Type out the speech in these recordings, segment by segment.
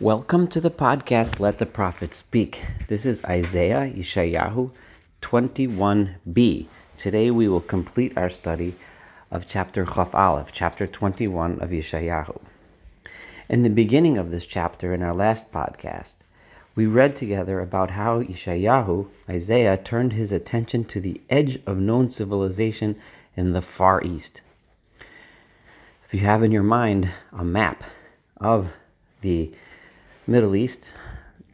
Welcome to the podcast Let the Prophet Speak. This is Isaiah Yeshayahu 21b. Today we will complete our study of chapter Chaf Aleph, chapter 21 of Yeshayahu. In the beginning of this chapter, in our last podcast, we read together about how Yeshayahu, Isaiah, turned his attention to the edge of known civilization in the Far East. If you have in your mind a map of the Middle East,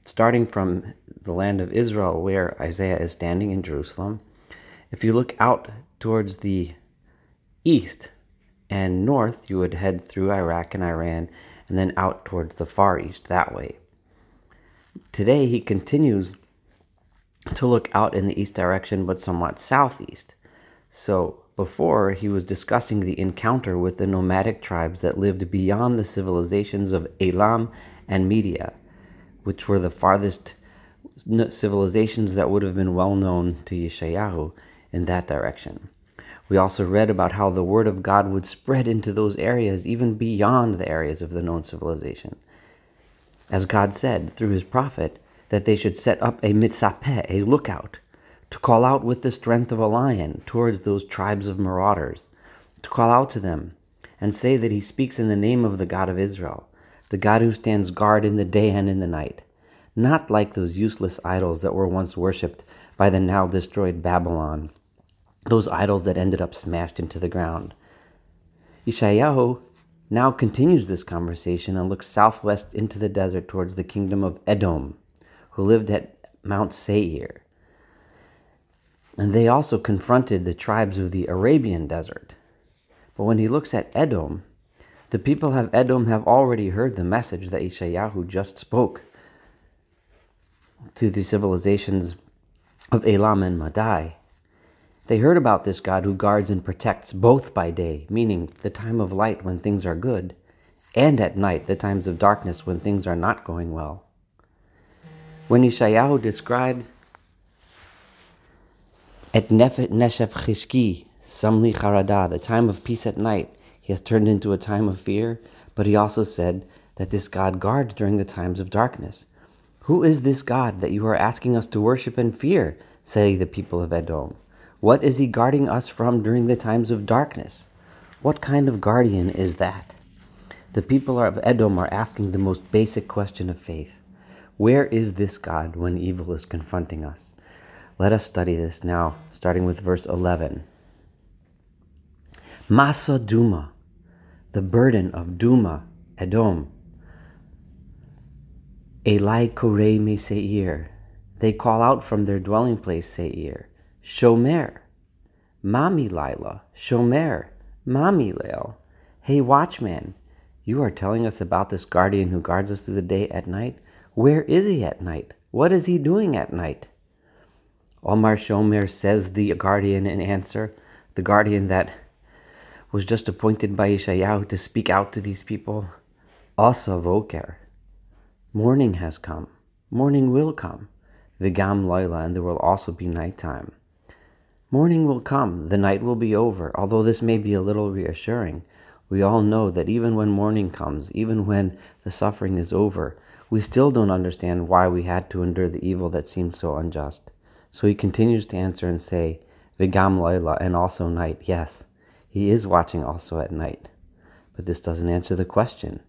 starting from the land of Israel, where Isaiah is standing in Jerusalem, if you look out towards the east and north, you would head through Iraq and Iran and then out towards the Far East that way. Today, he continues to look out in the east direction, but somewhat southeast. So, before, he was discussing the encounter with the nomadic tribes that lived beyond the civilizations of Elam and Media, which were the farthest civilizations that would have been well known to Yeshayahu in that direction. We also read about how the word of God would spread into those areas, even beyond the areas of the known civilization. As God said through his prophet, that they should set up a mitzapeh, a lookout, to call out with the strength of a lion towards those tribes of marauders, to call out to them and say that he speaks in the name of the God of Israel, the God who stands guard in the day and in the night, not like those useless idols that were once worshipped by the now destroyed Babylon, those idols that ended up smashed into the ground. Yeshayahu now continues this conversation and looks southwest into the desert towards the kingdom of Edom, who lived at Mount Seir. And they also confronted the tribes of the Arabian desert. But when he looks at Edom, the people of Edom have already heard the message that Yeshayahu just spoke to the civilizations of Elam and Madai. They heard about this God who guards and protects both by day, meaning the time of light when things are good, and at night, the times of darkness when things are not going well. When Yeshayahu described at Neshef Chishki, Samli Charada, the time of peace at night, he has turned into a time of fear, but he also said that this God guards during the times of darkness. Who is this God that you are asking us to worship and fear? say the people of Edom. What is he guarding us from during the times of darkness? What kind of guardian is that? The people of Edom are asking the most basic question of faith Where is this God when evil is confronting us? Let us study this now, starting with verse 11. Masa Duma, the burden of Duma, Edom. Elai Korei Me Seir. They call out from their dwelling place, Seir. Shomer. Mami Lila. Shomer. Mami. Hey, watchman, you are telling us about this guardian who guards us through the day at night? Where is he at night? What is he doing at night? Omar Shomer says the guardian in answer, the guardian that was just appointed by Yeshayahu to speak out to these people. Asa voker. Morning has come. Morning will come. Vigam Laila, and there will also be nighttime. Morning will come, the night will be over. Although this may be a little reassuring, we all know that even when morning comes, even when the suffering is over, we still don't understand why we had to endure the evil that seemed so unjust. So he continues to answer and say, Vigam Laila, and also night, yes. He is watching also at night. But this doesn't answer the question.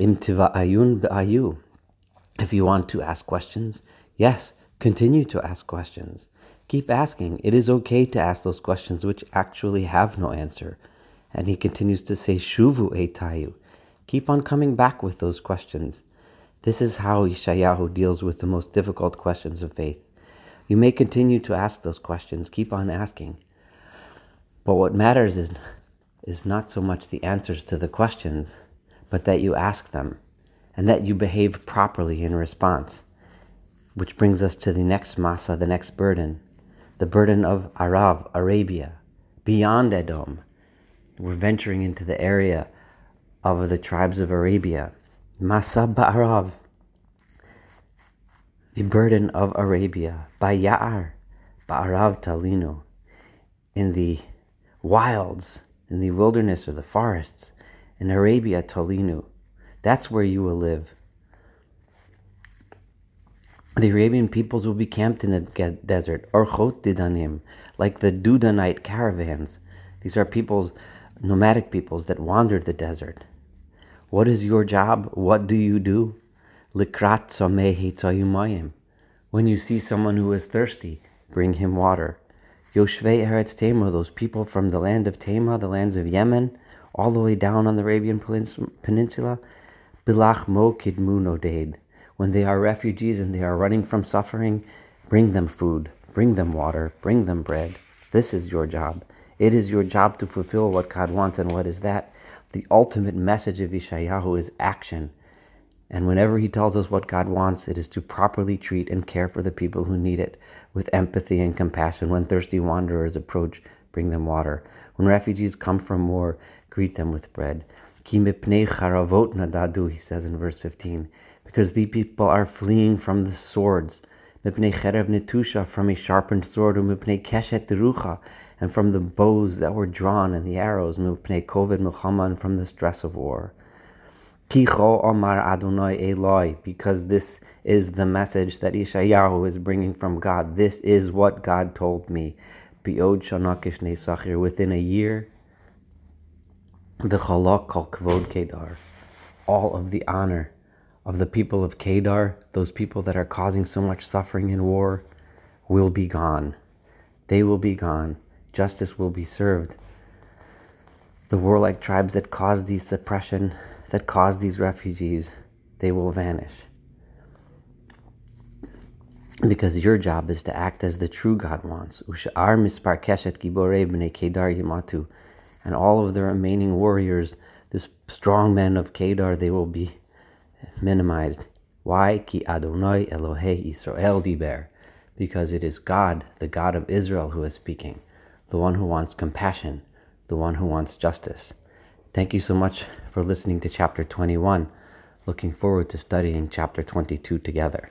Imtiva ayun ayu. If you want to ask questions, yes, continue to ask questions. Keep asking. It is okay to ask those questions which actually have no answer. And he continues to say, Shuvu etayu. Keep on coming back with those questions. This is how Yeshayahu deals with the most difficult questions of faith. You may continue to ask those questions, keep on asking. But what matters is, is not so much the answers to the questions, but that you ask them and that you behave properly in response. Which brings us to the next masa, the next burden, the burden of Arav, Arabia, beyond Edom. We're venturing into the area of the tribes of Arabia. Masa Ba'arav, the burden of Arabia, by Ya'ar, Ba'arav Talino, in the wilds, in the wilderness or the forests, in Arabia, Talinu, That's where you will live. The Arabian peoples will be camped in the desert, Orchot Didanim, like the Dedanite caravans. These are peoples, nomadic peoples that wandered the desert. What is your job? What do you do? When you see someone who is thirsty, bring him water. Yoshvei Eretz Tema, those people from the land of Tema, the lands of Yemen, all the way down on the Arabian Peninsula, Bilach Mo Kidmu Nodeid when they are refugees and they are running from suffering, bring them food, bring them water, bring them bread. This is your job. It is your job to fulfill what God wants. And what is that? The ultimate message of Yeshayahu is action. And whenever he tells us what God wants, it is to properly treat and care for the people who need it with empathy and compassion. When thirsty wanderers approach, bring them water. When refugees come from war, greet them with bread. He says in verse 15 because the people are fleeing from the swords. From a sharpened sword, and from the bows that were drawn and the arrows, milchama, from the stress of war. Omar Adonai Eloi, because this is the message that Yeshayahu is bringing from God. This is what God told me. Biod Shanakish Nesachir, within a year, the Chalak Kol Kvod Kedar, all of the honor of the people of Kedar, those people that are causing so much suffering in war, will be gone. They will be gone. Justice will be served. The warlike tribes that caused these suppression, that caused these refugees, they will vanish. Because your job is to act as the true God wants. Ushar mispar keshet giborei b'nei Kedar yimatu. And all of the remaining warriors, the strong men of Kedar, they will be minimized. Why? Ki Adonai Elohei Israel diber. Because it is God, the God of Israel, who is speaking, the one who wants compassion, the one who wants justice. Thank you so much for listening to chapter 21. Looking forward to studying chapter 22 together.